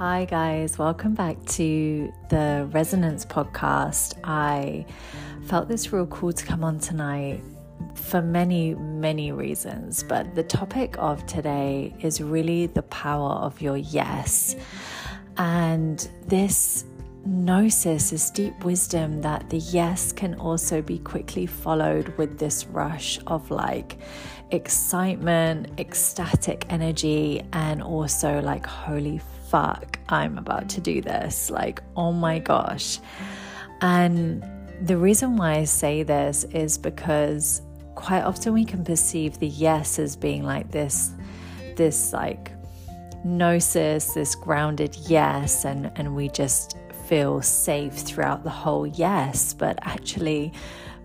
Hi, guys, welcome back to the Resonance podcast. I felt this real cool to come on tonight for many, many reasons, but the topic of today is really the power of your yes. And this gnosis, this deep wisdom that the yes can also be quickly followed with this rush of like excitement, ecstatic energy, and also like, holy fuck, I'm about to do this. Like, oh my gosh. And the reason why I say this is because quite often we can perceive the yes as being like this, this like gnosis, this grounded yes, and, and we just feel safe throughout the whole yes. But actually,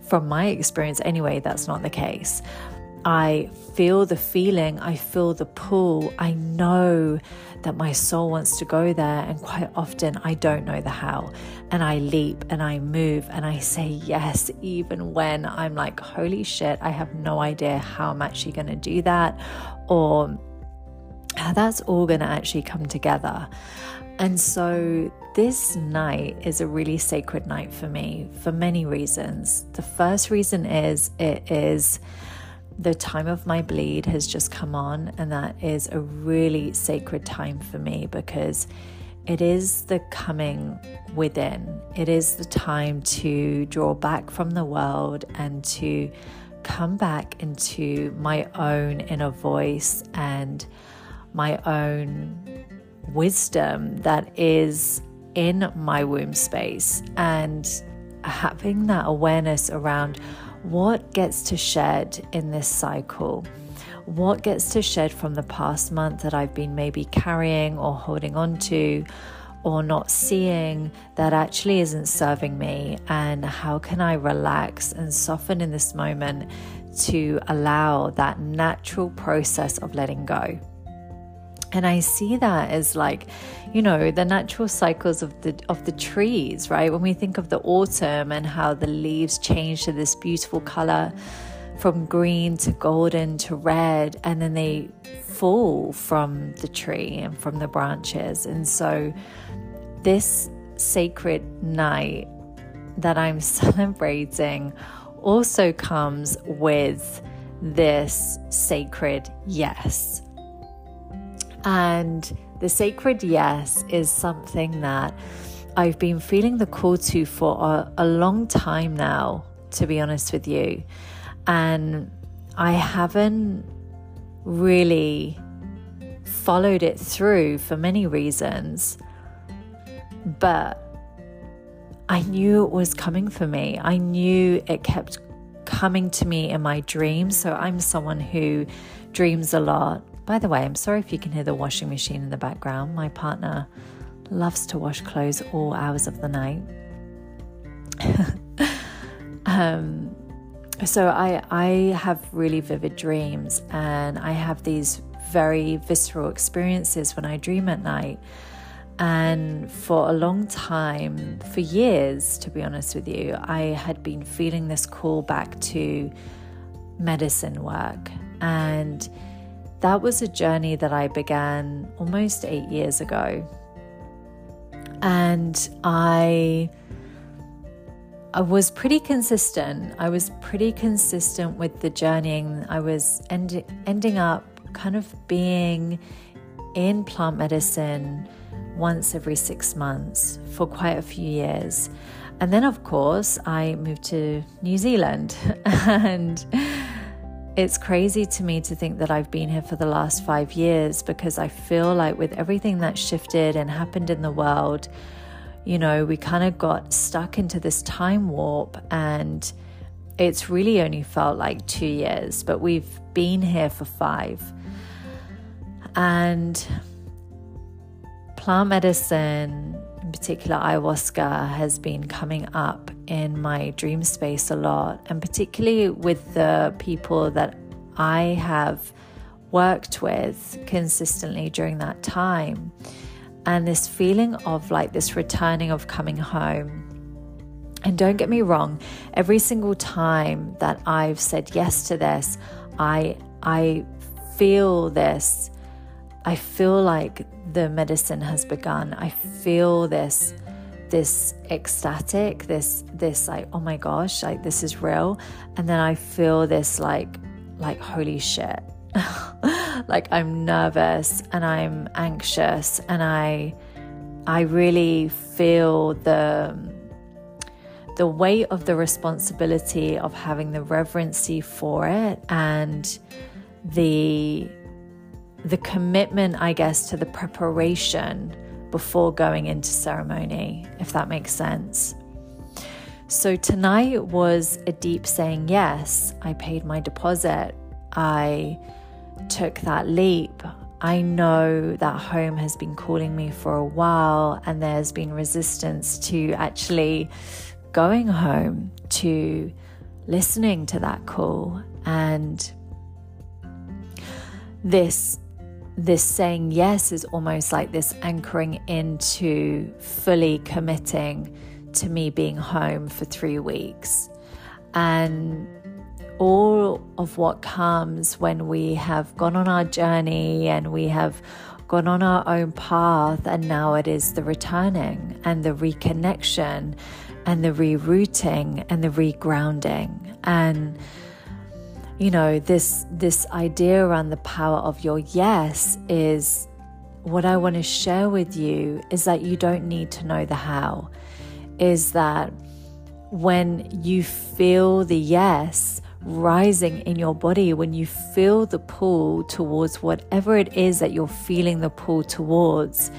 from my experience anyway, that's not the case. I feel the feeling, I feel the pull, I know that my soul wants to go there, and quite often I don't know the how. And I leap and I move and I say yes, even when I'm like, holy shit, I have no idea how I'm actually going to do that, or how that's all going to actually come together. And so, this night is a really sacred night for me for many reasons. The first reason is it is the time of my bleed has just come on, and that is a really sacred time for me because it is the coming within. It is the time to draw back from the world and to come back into my own inner voice and my own wisdom that is in my womb space and having that awareness around what gets to shed in this cycle? What gets to shed from the past month that I've been maybe carrying or holding on to or not seeing that actually isn't serving me? And how can I relax and soften in this moment to allow that natural process of letting go? And I see that as like, you know, the natural cycles of the of the trees, right? When we think of the autumn and how the leaves change to this beautiful color from green to golden to red and then they fall from the tree and from the branches. And so this sacred night that I'm celebrating also comes with this sacred yes and the sacred yes is something that I've been feeling the call to for a, a long time now, to be honest with you. And I haven't really followed it through for many reasons. But I knew it was coming for me. I knew it kept coming to me in my dreams. So I'm someone who dreams a lot. By the way, I'm sorry if you can hear the washing machine in the background. My partner loves to wash clothes all hours of the night. um, so I I have really vivid dreams and I have these very visceral experiences when I dream at night. And for a long time, for years, to be honest with you, I had been feeling this call back to medicine work. And that was a journey that I began almost eight years ago. And I. I was pretty consistent. I was pretty consistent with the journeying. I was end, ending up kind of being in plant medicine once every six months for quite a few years. And then, of course, I moved to New Zealand and it's crazy to me to think that I've been here for the last five years because I feel like with everything that shifted and happened in the world, you know, we kind of got stuck into this time warp and it's really only felt like two years, but we've been here for five. And plant medicine, in particular ayahuasca, has been coming up in my dream space a lot, and particularly with the people that I have worked with consistently during that time. And this feeling of like this returning of coming home. And don't get me wrong, every single time that I've said yes to this, I I feel this I feel like the medicine has begun. I feel this this ecstatic, this this like oh my gosh, like this is real. And then I feel this like like holy shit. like I'm nervous and I'm anxious and I I really feel the the weight of the responsibility of having the reverency for it and the the commitment I guess to the preparation before going into ceremony if that makes sense. So tonight was a deep saying yes. I paid my deposit. I took that leap. I know that home has been calling me for a while, and there's been resistance to actually going home, to listening to that call. And this this saying yes is almost like this anchoring into fully committing to me being home for three weeks. And all of what comes when we have gone on our journey and we have gone on our own path, and now it is the returning and the reconnection and the rerouting and the regrounding and you know this this idea around the power of your yes is what I want to share with you is that you don't need to know the how. Is that when you feel the yes rising in your body, when you feel the pull towards whatever it is that you're feeling the pull towards,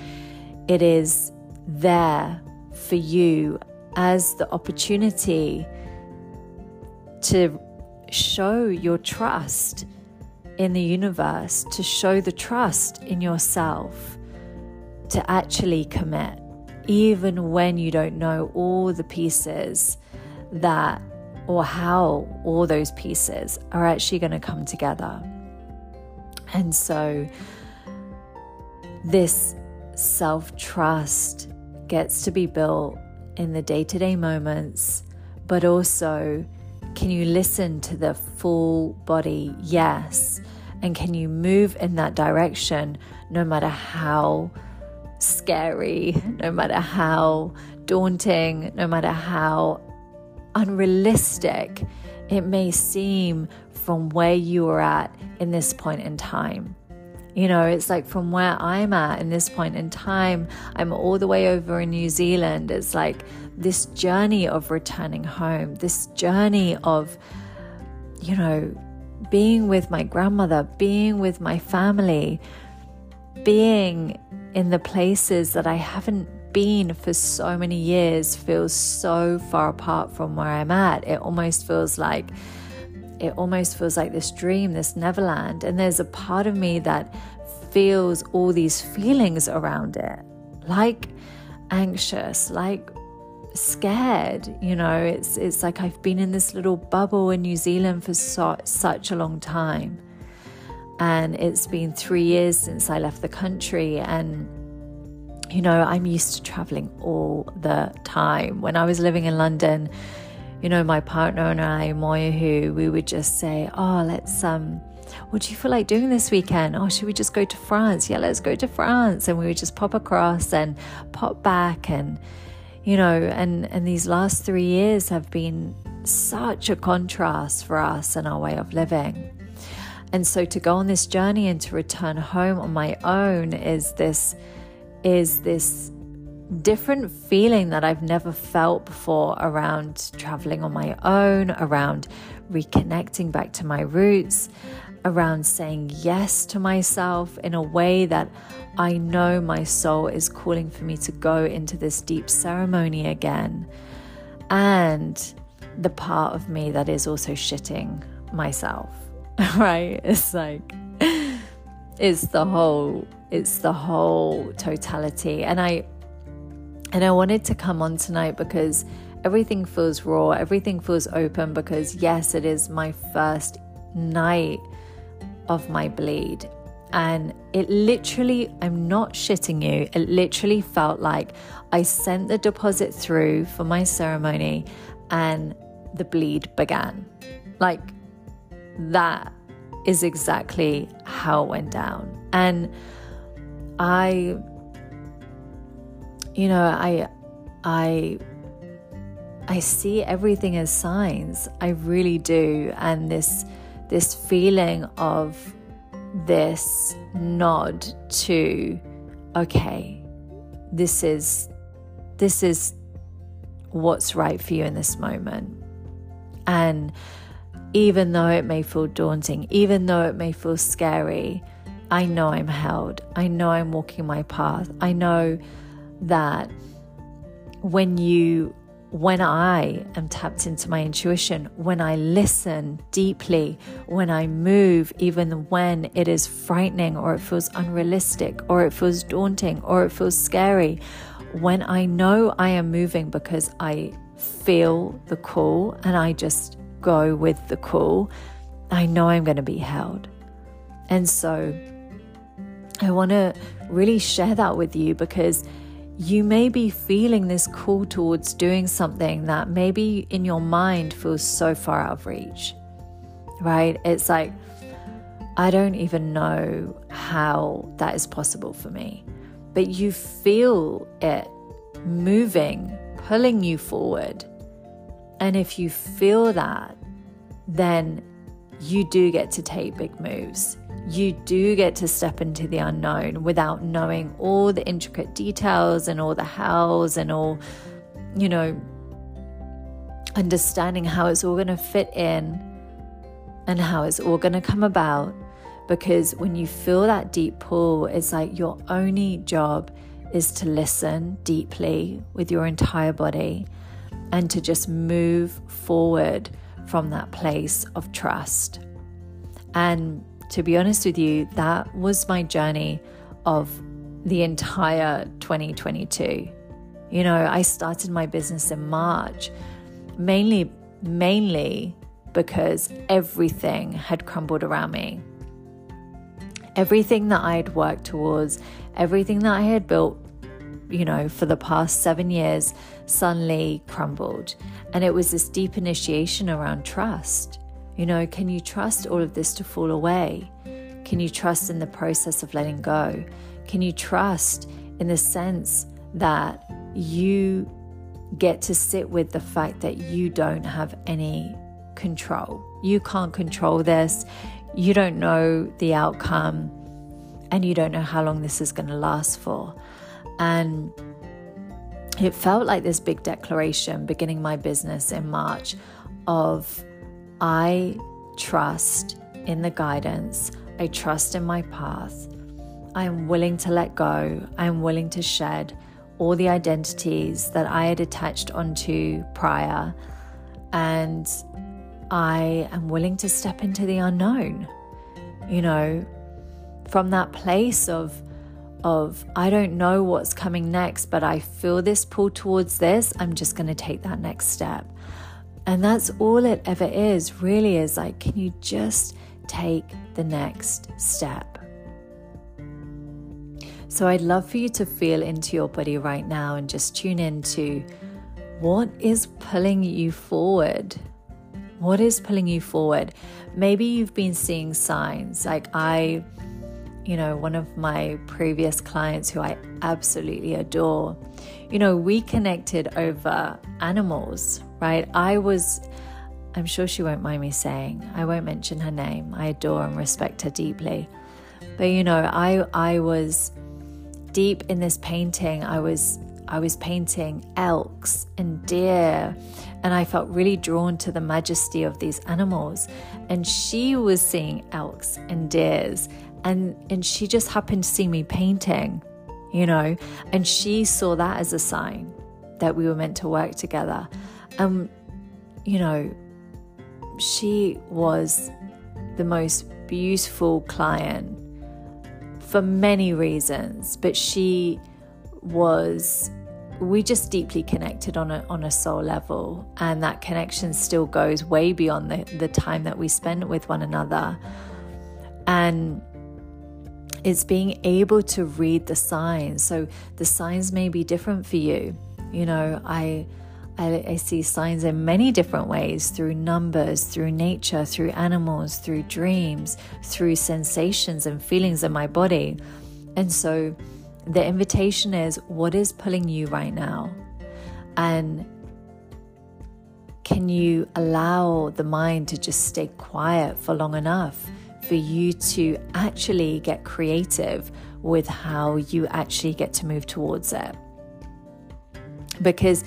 it is there for you as the opportunity to show your trust in the universe, to show the trust in yourself, to actually commit, even when you don't know all the pieces that or how all those pieces are actually going to come together. And so, this self trust gets to be built in the day to day moments, but also can you listen to the full body yes? And can you move in that direction no matter how scary, no matter how daunting, no matter how unrealistic it may seem from where you are at in this point in time. You know, it's like from where I'm at in this point in time, I'm all the way over in New Zealand. It's like this journey of returning home, this journey of, you know, being with my grandmother, being with my family, being in the places that I haven't been for so many years feels so far apart from where I'm at. It almost feels like it almost feels like this dream, this Neverland. And there's a part of me that feels all these feelings around it, like anxious, like scared. You know, it's it's like I've been in this little bubble in New Zealand for so, such a long time. And it's been three years since I left the country and you know, I'm used to traveling all the time. When I was living in London, you know, my partner and I, Moyahu, we would just say, Oh, let's, um, what do you feel like doing this weekend? Oh, should we just go to France? Yeah, let's go to France. And we would just pop across and pop back. And, you know, and, and these last three years have been such a contrast for us and our way of living. And so to go on this journey and to return home on my own is this is this different feeling that I've never felt before around traveling on my own, around reconnecting back to my roots, around saying yes to myself in a way that I know my soul is calling for me to go into this deep ceremony again. And the part of me that is also shitting myself, right? It's like, it's the whole it's the whole totality and i and i wanted to come on tonight because everything feels raw everything feels open because yes it is my first night of my bleed. And it literally i'm not shitting you it literally felt like i sent the deposit through for my ceremony and the bleed began. Like that is exactly how it went down. And I, you know, I, I, I see everything as signs. I really do. And this, this feeling of this nod to, okay, this is, this is what's right for you in this moment. And even though it may feel daunting, even though it may feel scary, I know I'm held. I know I'm walking my path. I know that when you when I am tapped into my intuition, when I listen deeply, when I move, even when it is frightening or it feels unrealistic or it feels daunting or it feels scary, when I know I am moving because I feel the call and I just go with the call, I know I'm going to be held. And so I want to really share that with you because you may be feeling this call towards doing something that maybe in your mind feels so far out of reach, right? It's like, I don't even know how that is possible for me. But you feel it moving, pulling you forward. And if you feel that, then you do get to take big moves you do get to step into the unknown without knowing all the intricate details and all the hows and all, you know, understanding how it's all going to fit in and how it's all going to come about. Because when you feel that deep pull, it's like your only job is to listen deeply with your entire body and to just move forward from that place of trust. And to be honest with you, that was my journey of the entire 2022. You know, I started my business in March mainly mainly because everything had crumbled around me. Everything that I had worked towards, everything that I had built, you know, for the past 7 years suddenly crumbled. And it was this deep initiation around trust. You know, can you trust all of this to fall away? Can you trust in the process of letting go? Can you trust in the sense that you get to sit with the fact that you don't have any control? You can't control this. You don't know the outcome, and you don't know how long this is going to last for. And it felt like this big declaration beginning my business in March of I trust in the guidance, I trust in my path. I am willing to let go, I am willing to shed all the identities that I had attached onto prior, and I am willing to step into the unknown. You know, from that place of of I don't know what's coming next, but I feel this pull towards this, I'm just going to take that next step. And that's all it ever is, really, is like, can you just take the next step? So I'd love for you to feel into your body right now and just tune into what is pulling you forward. What is pulling you forward? Maybe you've been seeing signs. Like I, you know, one of my previous clients who I absolutely adore, you know, we connected over animals, right? I was, I'm sure she won't mind me saying, I won't mention her name. I adore and respect her deeply. But you know, I I was deep in this painting. I was I was painting elks and deer, and I felt really drawn to the majesty of these animals. And she was seeing elks and deers, and and she just happened to see me painting, you know, and she saw that as a sign that we were meant to work together. Um, you know, she was the most beautiful client for many reasons, but she was we just deeply connected on a on a soul level and that connection still goes way beyond the, the time that we spend with one another. And it's being able to read the signs. So the signs may be different for you. You know i I, I, see signs in many different ways through numbers, through nature, through animals, through dreams, through sensations and feelings in my body. And so the invitation is what is pulling you right now? And can you allow the mind to just stay quiet for long enough for you to actually get creative with how you actually get to move towards it? Because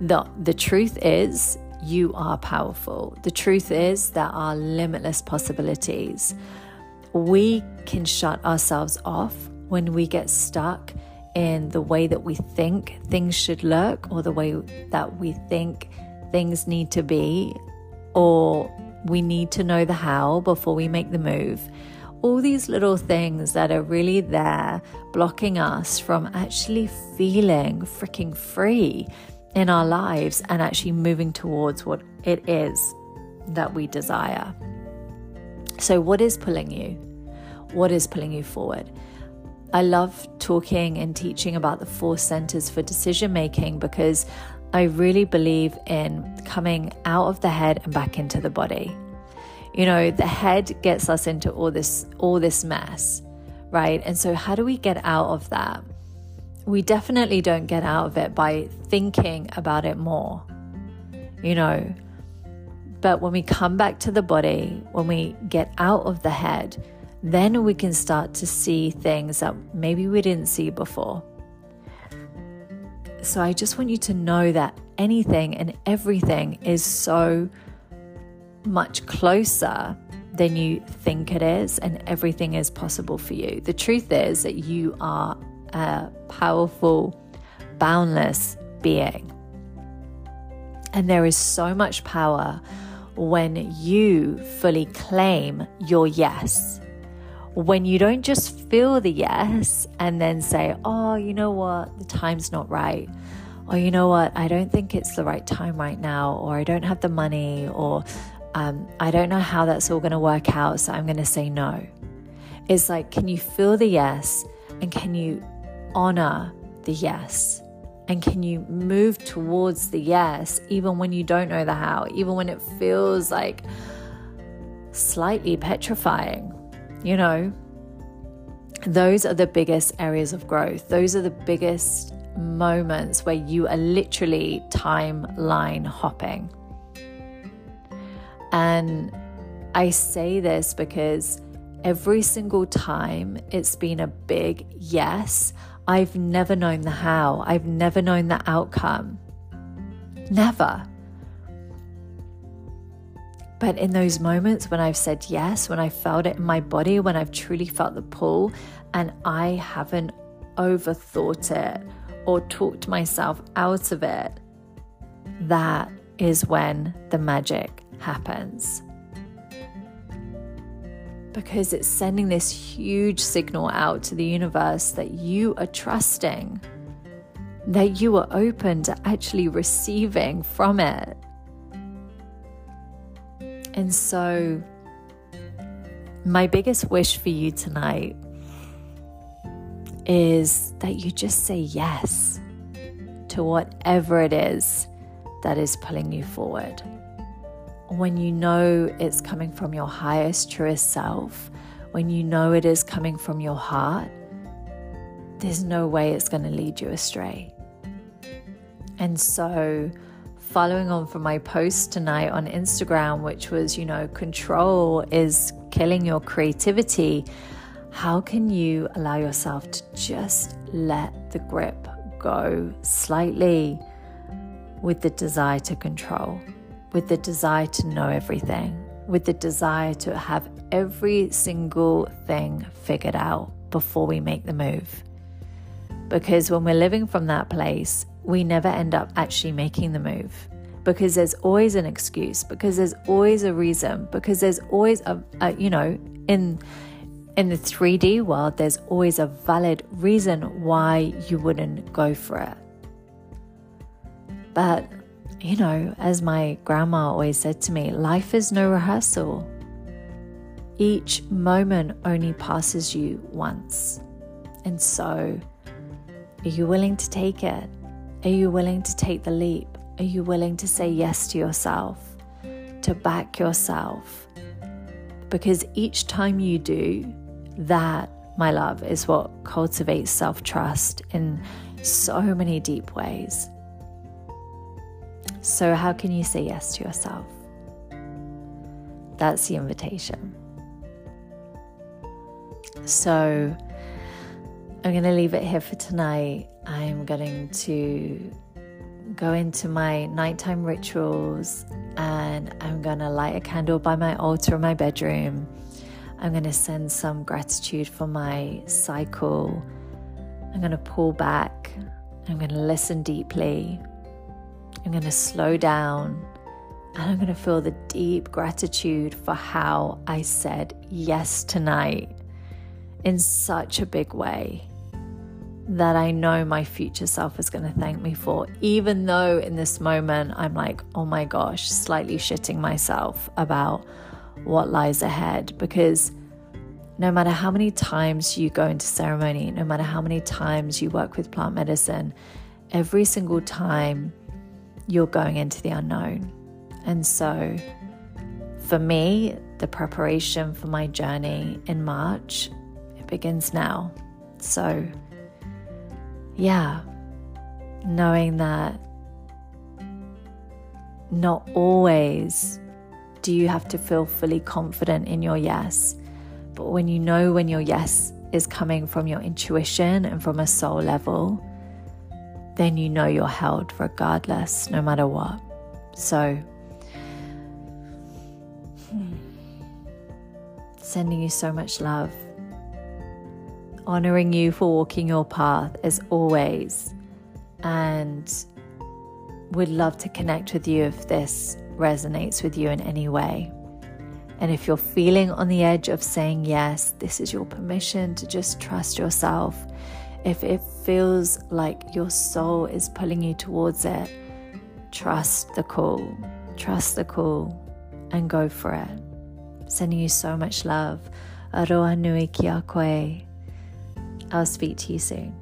the, the truth is, you are powerful. The truth is, there are limitless possibilities. We can shut ourselves off when we get stuck in the way that we think things should look or the way that we think things need to be, or we need to know the how before we make the move. All these little things that are really there blocking us from actually feeling freaking free in our lives and actually moving towards what it is that we desire. So, what is pulling you? What is pulling you forward? I love talking and teaching about the four centers for decision making because I really believe in coming out of the head and back into the body. You know, the head gets us into all this all this mess, right? And so how do we get out of that? We definitely don't get out of it by thinking about it more. You know, but when we come back to the body, when we get out of the head, then we can start to see things that maybe we didn't see before. So I just want you to know that anything and everything is so much closer than you think it is, and everything is possible for you. The truth is that you are a powerful, boundless being. And there is so much power when you fully claim your yes when you don't just feel the yes and then say, oh, you know what, the time's not right. Or, you know what, I don't think it's the right time right now. Or, I don't have the money. Or, um, I don't know how that's all going to work out. So, I'm going to say no. It's like, can you feel the yes? And can you honor the yes? And can you move towards the yes, even when you don't know the how, even when it feels like slightly petrifying? You know, those are the biggest areas of growth. Those are the biggest moments where you are literally timeline hopping. And I say this because every single time it's been a big yes, I've never known the how, I've never known the outcome. Never. But in those moments when I've said yes, when I felt it in my body, when I've truly felt the pull, and I haven't overthought it or talked myself out of it, that is when the magic happens. Because it's sending this huge signal out to the universe that you are trusting, that you are open to actually receiving from it. And so, my biggest wish for you tonight is that you just say yes to whatever it is that is pulling you forward. When you know it's coming from your highest, truest self, when you know it is coming from your heart, there's no way it's going to lead you astray. And so, following on from my post tonight on Instagram, which was, you know, control is killing your creativity. How can you allow yourself to just let the grip go slightly with the desire to control, with the desire to know everything, with the desire to have every single thing figured out before we make the move? Because when we're living from that place, we never end up actually making the move because there's always an excuse because there's always a reason because there's always a, a, you know in in the 3D world there's always a valid reason why you wouldn't go for it but you know as my grandma always said to me life is no rehearsal each moment only passes you once and so are you willing to take it are you willing to take the leap? Are you willing to say yes to yourself, to back yourself? Because each time you do, that my love, is what cultivates self trust in so many deep ways. So, how can you say yes to yourself? That's the invitation. So, I'm going to leave it here for tonight. I'm going to go into my nighttime rituals and I'm going to light a candle by my altar in my bedroom. I'm going to send some gratitude for my cycle. I'm going to pull back. I'm going to listen deeply. I'm going to slow down. And I'm going to feel the deep gratitude for how I said yes tonight in such a big way that I know my future self is going to thank me for, even though in this moment I'm like, oh my gosh, slightly shitting myself about what lies ahead. Because no matter how many times you go into ceremony, no matter how many times you work with plant medicine, every single time you're going into the unknown. And so for me, the preparation for my journey in March, it begins now. So yeah, knowing that not always do you have to feel fully confident in your yes, but when you know when your yes is coming from your intuition and from a soul level, then you know you're held regardless, no matter what. So, hmm, sending you so much love honoring you for walking your path as always, and would love to connect with you if this resonates with you in any way. And if you're feeling on the edge of saying yes, this is your permission to just trust yourself. If it feels like your soul is pulling you towards it, trust the call, trust the call, and go for it. Sending you so much love. Aroha nui ki a koe. I'll speak to you soon.